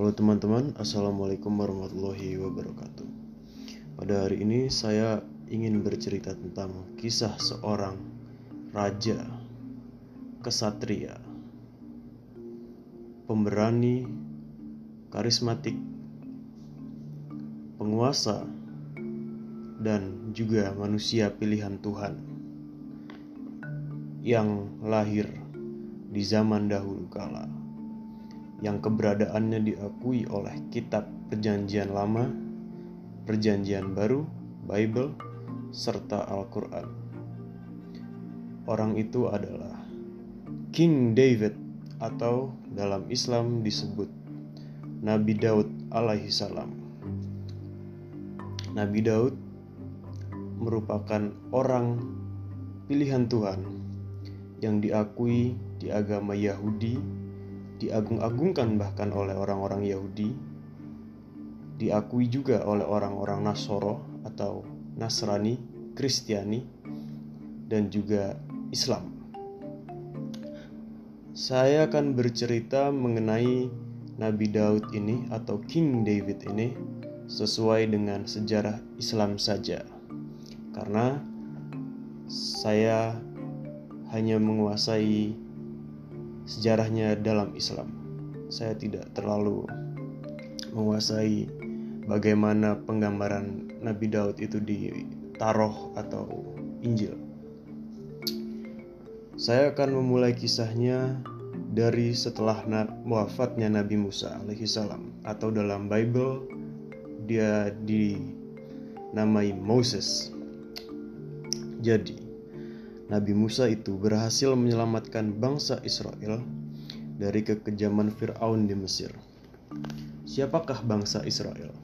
Halo teman-teman, Assalamualaikum warahmatullahi wabarakatuh. Pada hari ini saya ingin bercerita tentang kisah seorang raja, kesatria, pemberani, karismatik, penguasa, dan juga manusia pilihan Tuhan yang lahir di zaman dahulu kala yang keberadaannya diakui oleh kitab Perjanjian Lama, Perjanjian Baru, Bible, serta Al-Quran. Orang itu adalah King David atau dalam Islam disebut Nabi Daud alaihi salam. Nabi Daud merupakan orang pilihan Tuhan yang diakui di agama Yahudi diagung-agungkan bahkan oleh orang-orang Yahudi, diakui juga oleh orang-orang Nasoro atau Nasrani, Kristiani, dan juga Islam. Saya akan bercerita mengenai Nabi Daud ini atau King David ini sesuai dengan sejarah Islam saja. Karena saya hanya menguasai sejarahnya dalam Islam. Saya tidak terlalu menguasai bagaimana penggambaran Nabi Daud itu ditaruh atau Injil. Saya akan memulai kisahnya dari setelah wafatnya Nabi Musa alaihissalam atau dalam Bible dia dinamai Moses. Jadi, Nabi Musa itu berhasil menyelamatkan bangsa Israel dari kekejaman Firaun di Mesir. Siapakah bangsa Israel?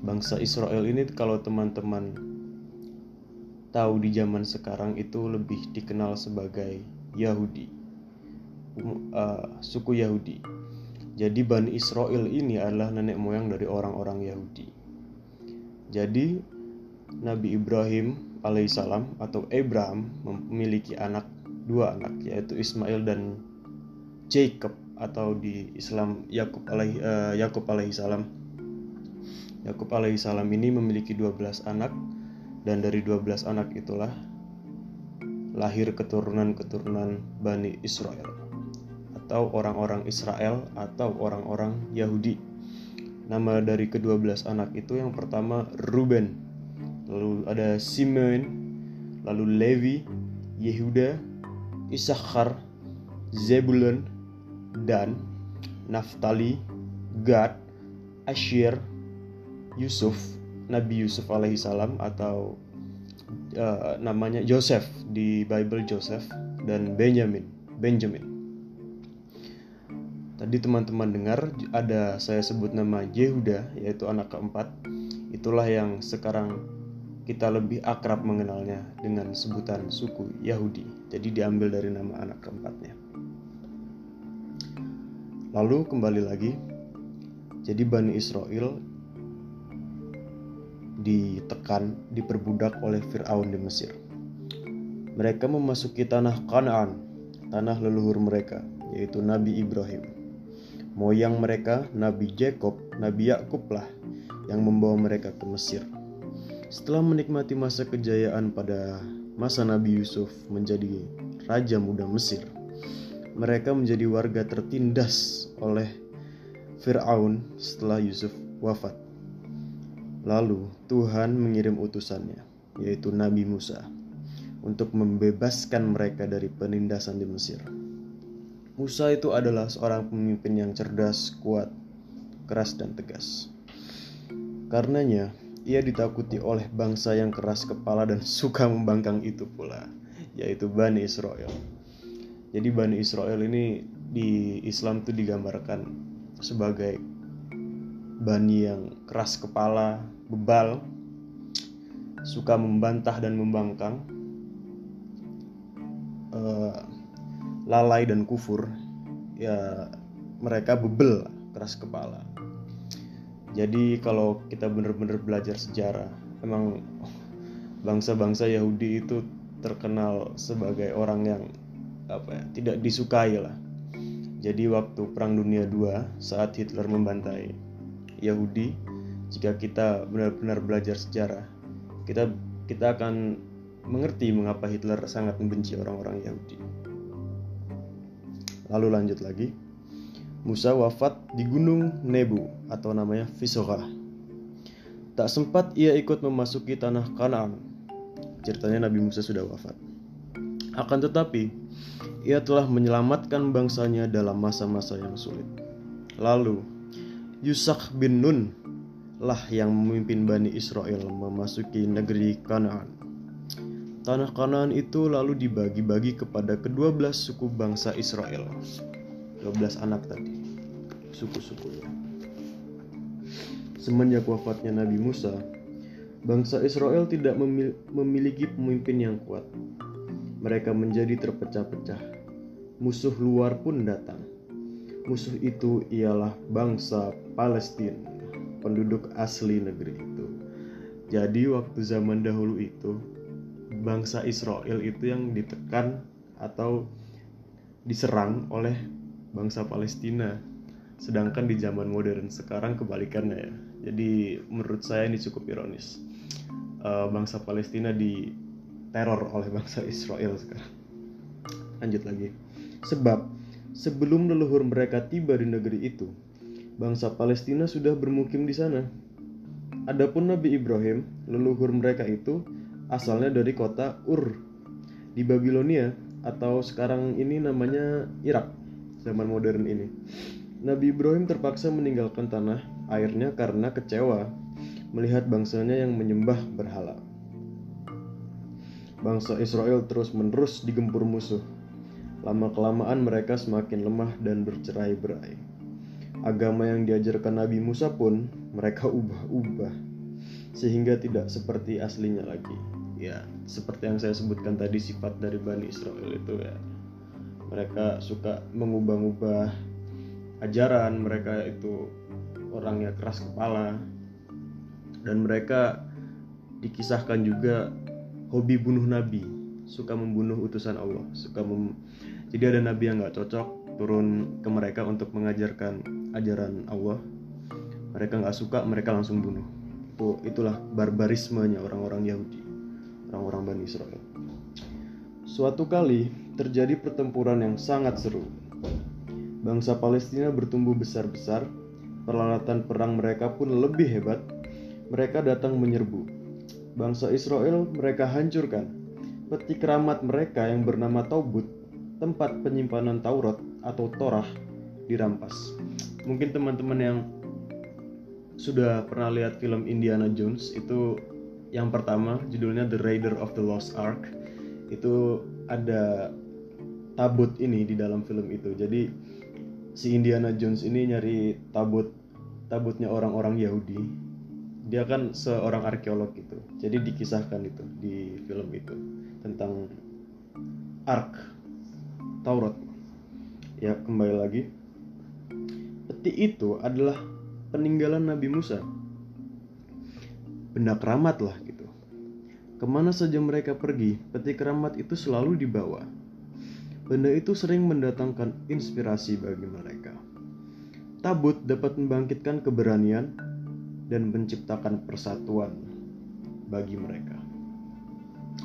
Bangsa Israel ini kalau teman-teman tahu di zaman sekarang itu lebih dikenal sebagai Yahudi. Uh, suku Yahudi. Jadi Bani Israel ini adalah nenek moyang dari orang-orang Yahudi. Jadi Nabi Ibrahim alaihissalam atau Abraham memiliki anak dua anak yaitu Ismail dan Jacob atau di Islam Yakub alaihi uh, Yakub alaihissalam. Yakub alaihissalam ini memiliki 12 anak dan dari 12 anak itulah lahir keturunan-keturunan Bani Israel atau orang-orang Israel atau orang-orang Yahudi. Nama dari kedua belas anak itu yang pertama Ruben lalu ada Simeon, lalu Levi, Yehuda, Issakhar, Zebulun, dan Naftali, Gad, Asher, Yusuf, Nabi Yusuf alaihissalam atau uh, namanya Joseph di Bible Joseph dan Benjamin, Benjamin. Tadi teman-teman dengar ada saya sebut nama Yehuda yaitu anak keempat. Itulah yang sekarang kita lebih akrab mengenalnya dengan sebutan suku Yahudi. Jadi diambil dari nama anak keempatnya. Lalu kembali lagi, jadi Bani Israel ditekan, diperbudak oleh Firaun di Mesir. Mereka memasuki tanah Kanaan, tanah leluhur mereka, yaitu Nabi Ibrahim. Moyang mereka, Nabi Jacob, Nabi Yakub lah yang membawa mereka ke Mesir. Setelah menikmati masa kejayaan pada masa Nabi Yusuf menjadi raja muda Mesir, mereka menjadi warga tertindas oleh Firaun setelah Yusuf wafat. Lalu Tuhan mengirim utusannya, yaitu Nabi Musa, untuk membebaskan mereka dari penindasan di Mesir. Musa itu adalah seorang pemimpin yang cerdas, kuat, keras, dan tegas. Karenanya, ia ditakuti oleh bangsa yang keras kepala dan suka membangkang itu pula, yaitu Bani Israel. Jadi Bani Israel ini di Islam itu digambarkan sebagai bani yang keras kepala, bebal, suka membantah dan membangkang, uh, lalai dan kufur. Ya mereka bebel, keras kepala jadi kalau kita benar-benar belajar sejarah, emang bangsa-bangsa Yahudi itu terkenal sebagai orang yang apa ya, tidak disukai lah. Jadi waktu Perang Dunia II saat Hitler membantai Yahudi, jika kita benar-benar belajar sejarah, kita kita akan mengerti mengapa Hitler sangat membenci orang-orang Yahudi. Lalu lanjut lagi. Musa wafat di Gunung Nebu atau namanya Visorah. Tak sempat ia ikut memasuki tanah Kanaan. Ceritanya Nabi Musa sudah wafat. Akan tetapi, ia telah menyelamatkan bangsanya dalam masa-masa yang sulit. Lalu, Yusak bin Nun lah yang memimpin Bani Israel memasuki negeri Kanaan. Tanah Kanaan itu lalu dibagi-bagi kepada kedua belas suku bangsa Israel. 12 anak tadi. Suku-sukunya. Semenjak wafatnya Nabi Musa bangsa Israel tidak memiliki pemimpin yang kuat. Mereka menjadi terpecah-pecah. Musuh luar pun datang. Musuh itu ialah bangsa Palestina penduduk asli negeri itu. Jadi waktu zaman dahulu itu bangsa Israel itu yang ditekan atau diserang oleh bangsa Palestina. Sedangkan di zaman modern sekarang kebalikannya ya. Jadi menurut saya ini cukup ironis. Uh, bangsa Palestina di teror oleh bangsa Israel sekarang. Lanjut lagi. Sebab sebelum leluhur mereka tiba di negeri itu, bangsa Palestina sudah bermukim di sana. Adapun Nabi Ibrahim, leluhur mereka itu asalnya dari kota Ur di Babilonia atau sekarang ini namanya Irak zaman modern ini. Nabi Ibrahim terpaksa meninggalkan tanah airnya karena kecewa melihat bangsanya yang menyembah berhala. Bangsa Israel terus-menerus digempur musuh. Lama-kelamaan mereka semakin lemah dan bercerai-berai. Agama yang diajarkan Nabi Musa pun mereka ubah-ubah sehingga tidak seperti aslinya lagi. Ya, seperti yang saya sebutkan tadi sifat dari Bani Israel itu ya mereka suka mengubah-ubah ajaran mereka itu orangnya keras kepala. Dan mereka dikisahkan juga hobi bunuh nabi suka membunuh utusan Allah suka mem... jadi ada nabi yang nggak cocok turun ke mereka untuk mengajarkan ajaran Allah. Mereka nggak suka mereka langsung bunuh. Itu itulah barbarismenya orang-orang Yahudi orang-orang Bani Israel. Suatu kali terjadi pertempuran yang sangat seru. Bangsa Palestina bertumbuh besar-besar, peralatan perang mereka pun lebih hebat. Mereka datang menyerbu. Bangsa Israel mereka hancurkan. Peti keramat mereka yang bernama Taubut, tempat penyimpanan Taurat atau Torah, dirampas. Mungkin teman-teman yang sudah pernah lihat film Indiana Jones itu yang pertama judulnya The Raider of the Lost Ark itu ada tabut ini di dalam film itu. Jadi si Indiana Jones ini nyari tabut tabutnya orang-orang Yahudi. Dia kan seorang arkeolog gitu. Jadi dikisahkan itu di film itu tentang Ark Taurat. Ya, kembali lagi. Peti itu adalah peninggalan Nabi Musa. Benda keramat lah gitu. Ke mana saja mereka pergi, peti keramat itu selalu dibawa Benda itu sering mendatangkan inspirasi bagi mereka. Tabut dapat membangkitkan keberanian dan menciptakan persatuan bagi mereka.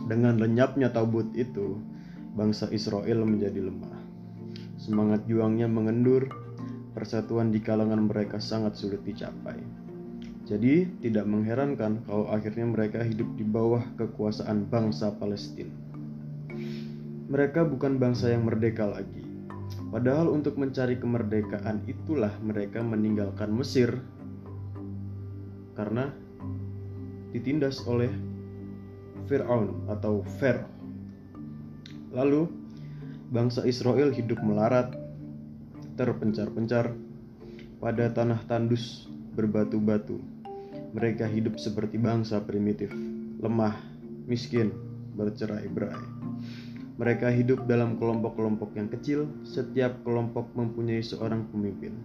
Dengan lenyapnya tabut itu, bangsa Israel menjadi lemah. Semangat juangnya mengendur, persatuan di kalangan mereka sangat sulit dicapai. Jadi, tidak mengherankan kalau akhirnya mereka hidup di bawah kekuasaan bangsa Palestina mereka bukan bangsa yang merdeka lagi. Padahal untuk mencari kemerdekaan itulah mereka meninggalkan Mesir karena ditindas oleh Fir'aun atau Fer. Lalu bangsa Israel hidup melarat, terpencar-pencar pada tanah tandus berbatu-batu. Mereka hidup seperti bangsa primitif, lemah, miskin, bercerai-berai. Mereka hidup dalam kelompok-kelompok yang kecil, setiap kelompok mempunyai seorang pemimpin.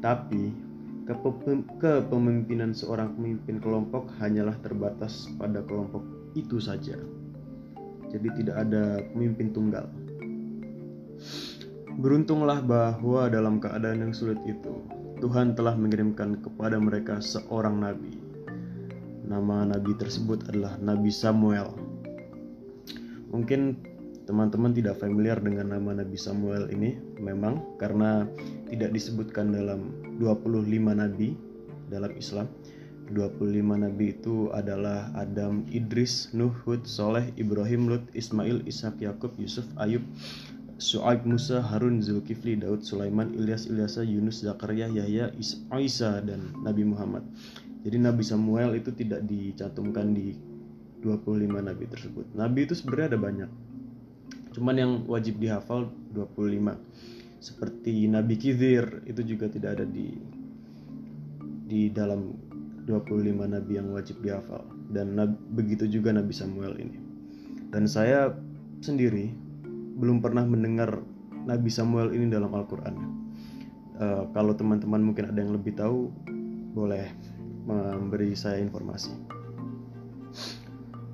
Tapi, kepemimpinan seorang pemimpin kelompok hanyalah terbatas pada kelompok itu saja. Jadi tidak ada pemimpin tunggal. Beruntunglah bahwa dalam keadaan yang sulit itu, Tuhan telah mengirimkan kepada mereka seorang nabi. Nama nabi tersebut adalah Nabi Samuel. Mungkin teman-teman tidak familiar dengan nama Nabi Samuel ini, memang karena tidak disebutkan dalam 25 nabi dalam Islam. 25 nabi itu adalah Adam, Idris, Nuh, Hud, Soleh, Ibrahim, Lut, Ismail, Ishak, Yakub, Yusuf, Ayub, Su'aib, Musa, Harun, Zulkifli, Daud, Sulaiman, Ilyas, Ilyasa, Yunus, Zakaria, Yahya, Isa, dan Nabi Muhammad. Jadi Nabi Samuel itu tidak dicantumkan di 25 nabi tersebut. Nabi itu sebenarnya ada banyak. Cuman yang wajib dihafal 25. Seperti Nabi Khidir itu juga tidak ada di di dalam 25 nabi yang wajib dihafal dan begitu juga Nabi Samuel ini. Dan saya sendiri belum pernah mendengar Nabi Samuel ini dalam Al-Quran. Uh, kalau teman-teman mungkin ada yang lebih tahu, boleh memberi saya informasi.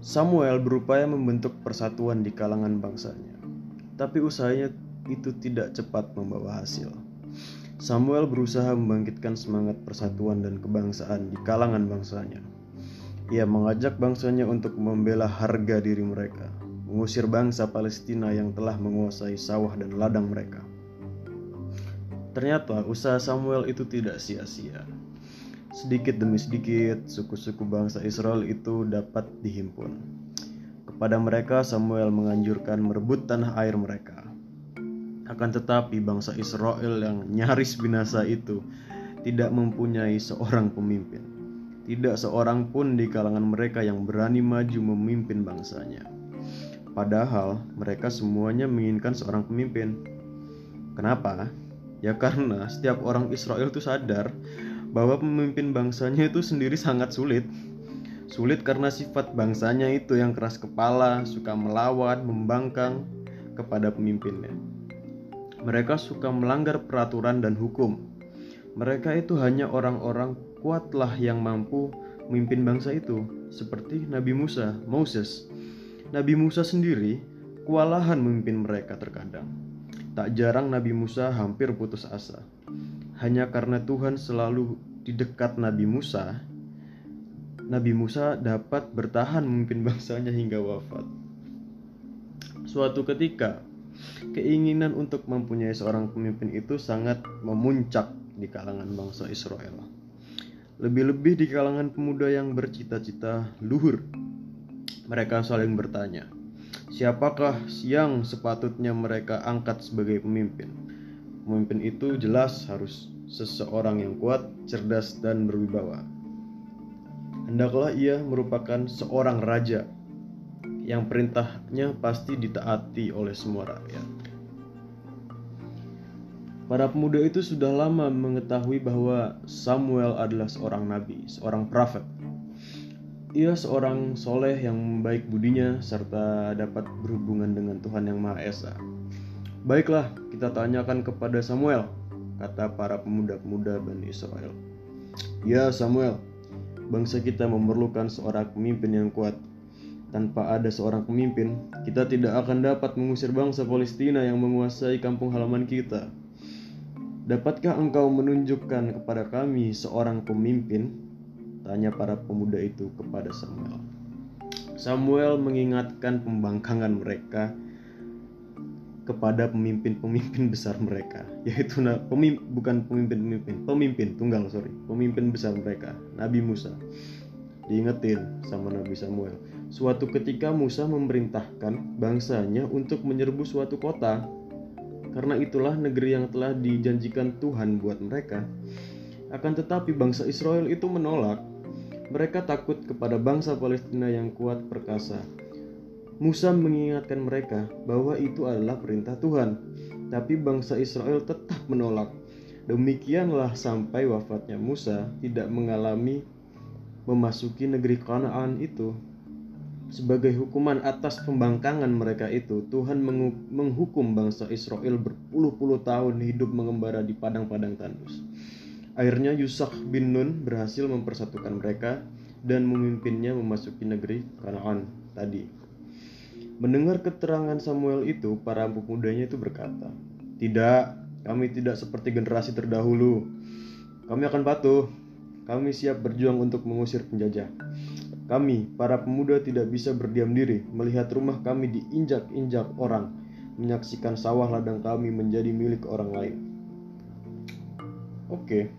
Samuel berupaya membentuk persatuan di kalangan bangsanya, tapi usahanya itu tidak cepat membawa hasil. Samuel berusaha membangkitkan semangat persatuan dan kebangsaan di kalangan bangsanya. Ia mengajak bangsanya untuk membela harga diri mereka, mengusir bangsa Palestina yang telah menguasai sawah dan ladang mereka. Ternyata usaha Samuel itu tidak sia-sia. Sedikit demi sedikit, suku-suku bangsa Israel itu dapat dihimpun. Kepada mereka, Samuel menganjurkan merebut tanah air mereka. Akan tetapi, bangsa Israel yang nyaris binasa itu tidak mempunyai seorang pemimpin. Tidak seorang pun di kalangan mereka yang berani maju memimpin bangsanya. Padahal mereka semuanya menginginkan seorang pemimpin. Kenapa? Ya karena setiap orang Israel itu sadar bahwa pemimpin bangsanya itu sendiri sangat sulit. Sulit karena sifat bangsanya itu yang keras kepala, suka melawan, membangkang kepada pemimpinnya. Mereka suka melanggar peraturan dan hukum. Mereka itu hanya orang-orang kuatlah yang mampu memimpin bangsa itu, seperti Nabi Musa, Moses, Nabi Musa sendiri kewalahan memimpin mereka terkadang. Tak jarang Nabi Musa hampir putus asa. Hanya karena Tuhan selalu di dekat Nabi Musa, Nabi Musa dapat bertahan memimpin bangsanya hingga wafat. Suatu ketika, keinginan untuk mempunyai seorang pemimpin itu sangat memuncak di kalangan bangsa Israel. Lebih-lebih di kalangan pemuda yang bercita-cita luhur mereka saling bertanya, siapakah yang sepatutnya mereka angkat sebagai pemimpin? Pemimpin itu jelas harus seseorang yang kuat, cerdas, dan berwibawa. Hendaklah ia merupakan seorang raja yang perintahnya pasti ditaati oleh semua rakyat. Para pemuda itu sudah lama mengetahui bahwa Samuel adalah seorang nabi, seorang prophet ia seorang soleh yang baik budinya serta dapat berhubungan dengan Tuhan Yang Maha Esa. Baiklah, kita tanyakan kepada Samuel, kata para pemuda-pemuda Bani Israel. Ya Samuel, bangsa kita memerlukan seorang pemimpin yang kuat. Tanpa ada seorang pemimpin, kita tidak akan dapat mengusir bangsa Palestina yang menguasai kampung halaman kita. Dapatkah engkau menunjukkan kepada kami seorang pemimpin Tanya para pemuda itu kepada Samuel. Samuel mengingatkan pembangkangan mereka kepada pemimpin-pemimpin besar mereka, yaitu pemim, bukan pemimpin-pemimpin, pemimpin tunggal sorry, pemimpin besar mereka, Nabi Musa. Diingetin sama Nabi Samuel. Suatu ketika Musa memerintahkan bangsanya untuk menyerbu suatu kota, karena itulah negeri yang telah dijanjikan Tuhan buat mereka. Akan tetapi bangsa Israel itu menolak mereka takut kepada bangsa Palestina yang kuat perkasa. Musa mengingatkan mereka bahwa itu adalah perintah Tuhan, tapi bangsa Israel tetap menolak. Demikianlah sampai wafatnya Musa tidak mengalami memasuki negeri Kanaan itu. Sebagai hukuman atas pembangkangan mereka itu, Tuhan menghukum bangsa Israel berpuluh-puluh tahun hidup mengembara di padang-padang tandus. Akhirnya Yusak bin Nun berhasil mempersatukan mereka dan memimpinnya memasuki negeri Kanaan tadi. Mendengar keterangan Samuel itu, para pemudanya itu berkata, Tidak, kami tidak seperti generasi terdahulu. Kami akan patuh. Kami siap berjuang untuk mengusir penjajah. Kami, para pemuda tidak bisa berdiam diri melihat rumah kami diinjak-injak orang, menyaksikan sawah ladang kami menjadi milik orang lain. Oke,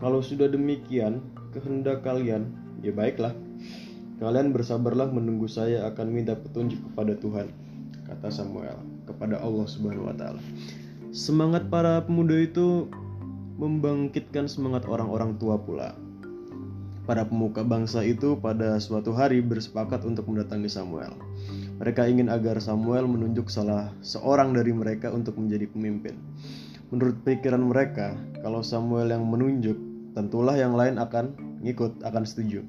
kalau sudah demikian, kehendak kalian, ya baiklah. Kalian bersabarlah menunggu saya akan minta petunjuk kepada Tuhan, kata Samuel kepada Allah Subhanahu wa taala. Semangat para pemuda itu membangkitkan semangat orang-orang tua pula. Para pemuka bangsa itu pada suatu hari bersepakat untuk mendatangi Samuel. Mereka ingin agar Samuel menunjuk salah seorang dari mereka untuk menjadi pemimpin. Menurut pikiran mereka, kalau Samuel yang menunjuk, tentulah yang lain akan ngikut, akan setuju.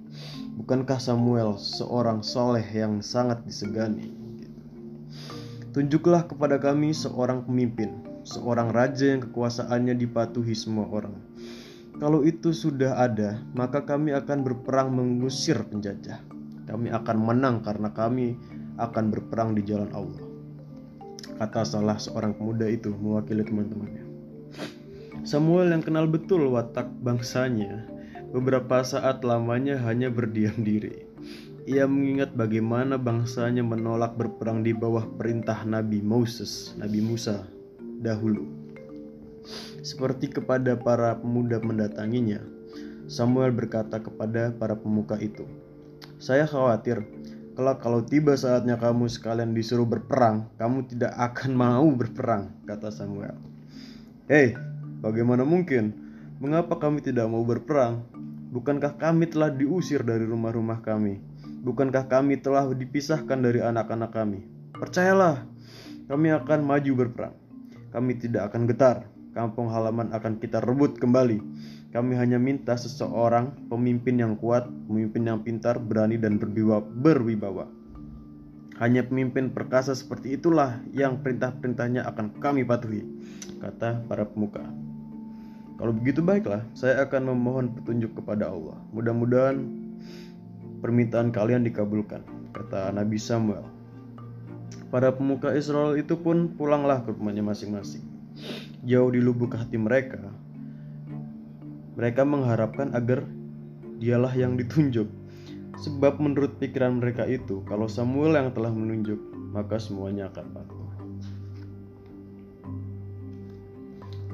Bukankah Samuel seorang soleh yang sangat disegani? Tunjuklah kepada kami seorang pemimpin, seorang raja yang kekuasaannya dipatuhi semua orang. Kalau itu sudah ada, maka kami akan berperang mengusir penjajah. Kami akan menang karena kami akan berperang di jalan Allah. Kata salah seorang pemuda itu mewakili teman-temannya. Samuel yang kenal betul watak bangsanya, beberapa saat lamanya hanya berdiam diri. Ia mengingat bagaimana bangsanya menolak berperang di bawah perintah Nabi Moses, Nabi Musa dahulu. Seperti kepada para pemuda mendatanginya, Samuel berkata kepada para pemuka itu, "Saya khawatir kelak kalau tiba saatnya kamu sekalian disuruh berperang, kamu tidak akan mau berperang," kata Samuel. "Hei, bagaimana mungkin? Mengapa kami tidak mau berperang? Bukankah kami telah diusir dari rumah-rumah kami?" Bukankah kami telah dipisahkan dari anak-anak kami? Percayalah, kami akan maju berperang. Kami tidak akan getar. Kampung halaman akan kita rebut kembali. Kami hanya minta seseorang pemimpin yang kuat, pemimpin yang pintar, berani dan berwibawa. Hanya pemimpin perkasa seperti itulah yang perintah-perintahnya akan kami patuhi, kata para pemuka. Kalau begitu baiklah, saya akan memohon petunjuk kepada Allah. Mudah-mudahan permintaan kalian dikabulkan, kata Nabi Samuel. Para pemuka Israel itu pun pulanglah ke rumahnya masing-masing. Jauh di lubuk hati mereka, mereka mengharapkan agar dialah yang ditunjuk. Sebab menurut pikiran mereka itu, kalau Samuel yang telah menunjuk, maka semuanya akan patuh.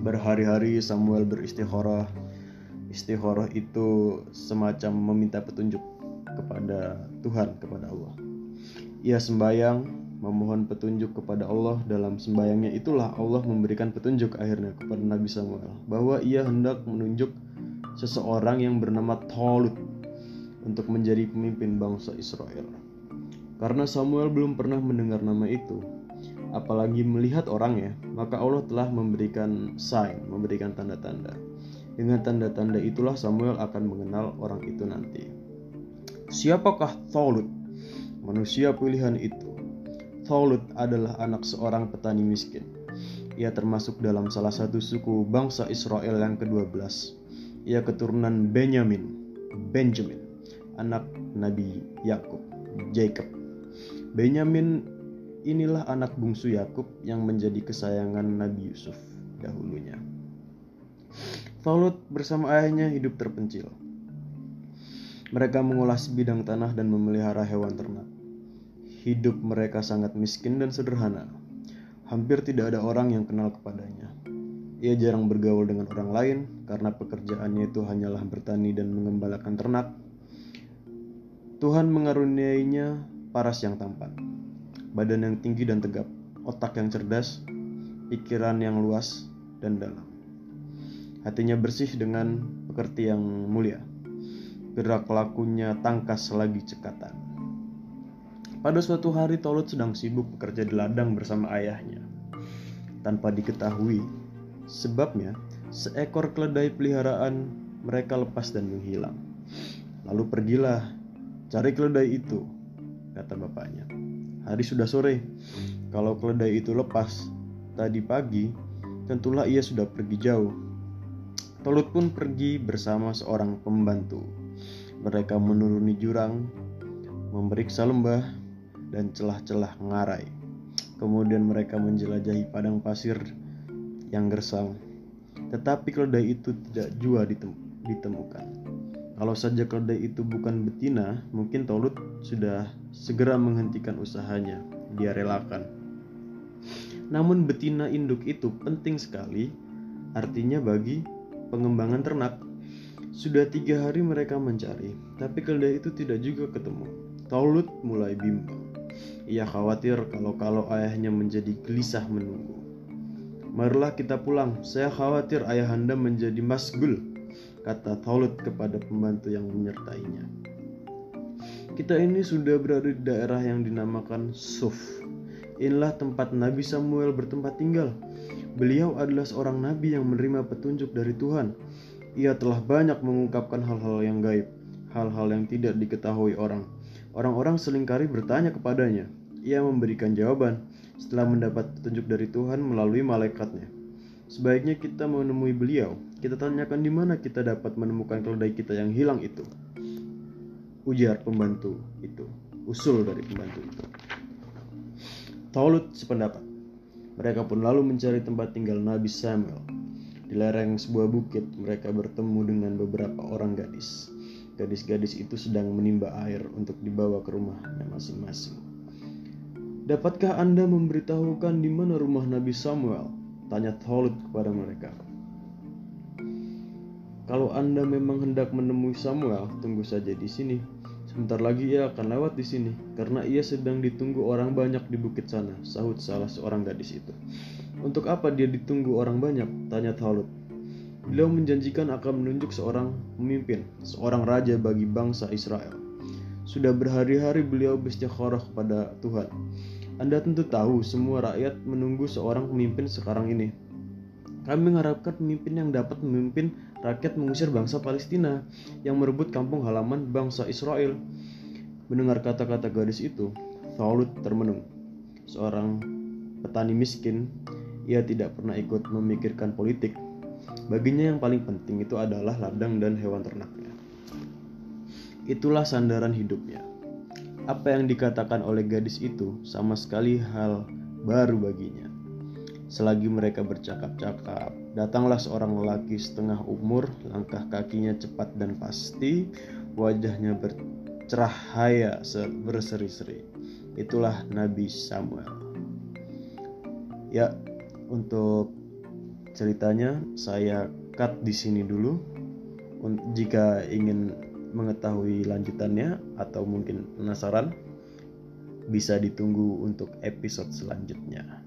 Berhari-hari Samuel beristikharah. Istikharah itu semacam meminta petunjuk kepada Tuhan, kepada Allah. Ia sembayang, memohon petunjuk kepada Allah dalam sembayangnya itulah Allah memberikan petunjuk akhirnya kepada Nabi Samuel bahwa ia hendak menunjuk seseorang yang bernama Tolut untuk menjadi pemimpin bangsa Israel. Karena Samuel belum pernah mendengar nama itu, apalagi melihat orangnya, maka Allah telah memberikan sign, memberikan tanda-tanda. Dengan tanda-tanda itulah Samuel akan mengenal orang itu nanti. Siapakah Tholut? Manusia pilihan itu. Tholut adalah anak seorang petani miskin. Ia termasuk dalam salah satu suku bangsa Israel yang ke-12. Ia keturunan Benyamin, Benjamin, anak Nabi Yakub, Jacob. Benyamin inilah anak bungsu Yakub yang menjadi kesayangan Nabi Yusuf dahulunya. Tholut bersama ayahnya hidup terpencil. Mereka mengolah sebidang tanah dan memelihara hewan ternak. Hidup mereka sangat miskin dan sederhana. Hampir tidak ada orang yang kenal kepadanya. Ia jarang bergaul dengan orang lain karena pekerjaannya itu hanyalah bertani dan mengembalakan ternak. Tuhan mengaruniainya paras yang tampan, badan yang tinggi dan tegap, otak yang cerdas, pikiran yang luas dan dalam. Hatinya bersih dengan pekerti yang mulia gerak lakunya tangkas lagi cekatan. Pada suatu hari Tolut sedang sibuk bekerja di ladang bersama ayahnya. Tanpa diketahui, sebabnya seekor keledai peliharaan mereka lepas dan menghilang. Lalu pergilah, cari keledai itu, kata bapaknya. Hari sudah sore, kalau keledai itu lepas, tadi pagi, tentulah ia sudah pergi jauh. Tolut pun pergi bersama seorang pembantu mereka menuruni jurang, memeriksa lembah, dan celah-celah ngarai. Kemudian mereka menjelajahi padang pasir yang gersang. Tetapi keledai itu tidak jua ditemukan. Kalau saja keledai itu bukan betina, mungkin Tolut sudah segera menghentikan usahanya. Dia relakan. Namun betina induk itu penting sekali, artinya bagi pengembangan ternak. Sudah tiga hari mereka mencari, tapi keledai itu tidak juga ketemu. Taulut mulai bimbang. Ia khawatir kalau-kalau ayahnya menjadi gelisah menunggu. Marilah kita pulang, saya khawatir ayahanda menjadi masgul, kata Taulut kepada pembantu yang menyertainya. Kita ini sudah berada di daerah yang dinamakan Suf. Inilah tempat Nabi Samuel bertempat tinggal. Beliau adalah seorang nabi yang menerima petunjuk dari Tuhan ia telah banyak mengungkapkan hal-hal yang gaib, hal-hal yang tidak diketahui orang. Orang-orang selingkari bertanya kepadanya. Ia memberikan jawaban setelah mendapat petunjuk dari Tuhan melalui malaikatnya. Sebaiknya kita menemui beliau. Kita tanyakan di mana kita dapat menemukan keledai kita yang hilang itu. Ujar pembantu itu. Usul dari pembantu itu. Taulut sependapat. Mereka pun lalu mencari tempat tinggal Nabi Samuel di lereng sebuah bukit, mereka bertemu dengan beberapa orang gadis. Gadis-gadis itu sedang menimba air untuk dibawa ke rumahnya masing-masing. Dapatkah Anda memberitahukan di mana rumah Nabi Samuel? Tanya Tholut kepada mereka. Kalau Anda memang hendak menemui Samuel, tunggu saja di sini. Sebentar lagi ia akan lewat di sini, karena ia sedang ditunggu orang banyak di bukit sana, sahut salah seorang gadis itu. Untuk apa dia ditunggu orang banyak? Tanya Talut. Beliau menjanjikan akan menunjuk seorang pemimpin, seorang raja bagi bangsa Israel. Sudah berhari-hari beliau berstikharah kepada Tuhan. Anda tentu tahu semua rakyat menunggu seorang pemimpin sekarang ini. Kami mengharapkan pemimpin yang dapat memimpin rakyat mengusir bangsa Palestina yang merebut kampung halaman bangsa Israel. Mendengar kata-kata gadis itu, Taulut termenung. Seorang petani miskin ia tidak pernah ikut memikirkan politik. Baginya yang paling penting itu adalah ladang dan hewan ternaknya. Itulah sandaran hidupnya. Apa yang dikatakan oleh gadis itu sama sekali hal baru baginya. Selagi mereka bercakap-cakap, datanglah seorang lelaki setengah umur, langkah kakinya cepat dan pasti, wajahnya bercerahaya berseri-seri. Itulah Nabi Samuel. Ya, untuk ceritanya saya cut di sini dulu. Jika ingin mengetahui lanjutannya atau mungkin penasaran, bisa ditunggu untuk episode selanjutnya.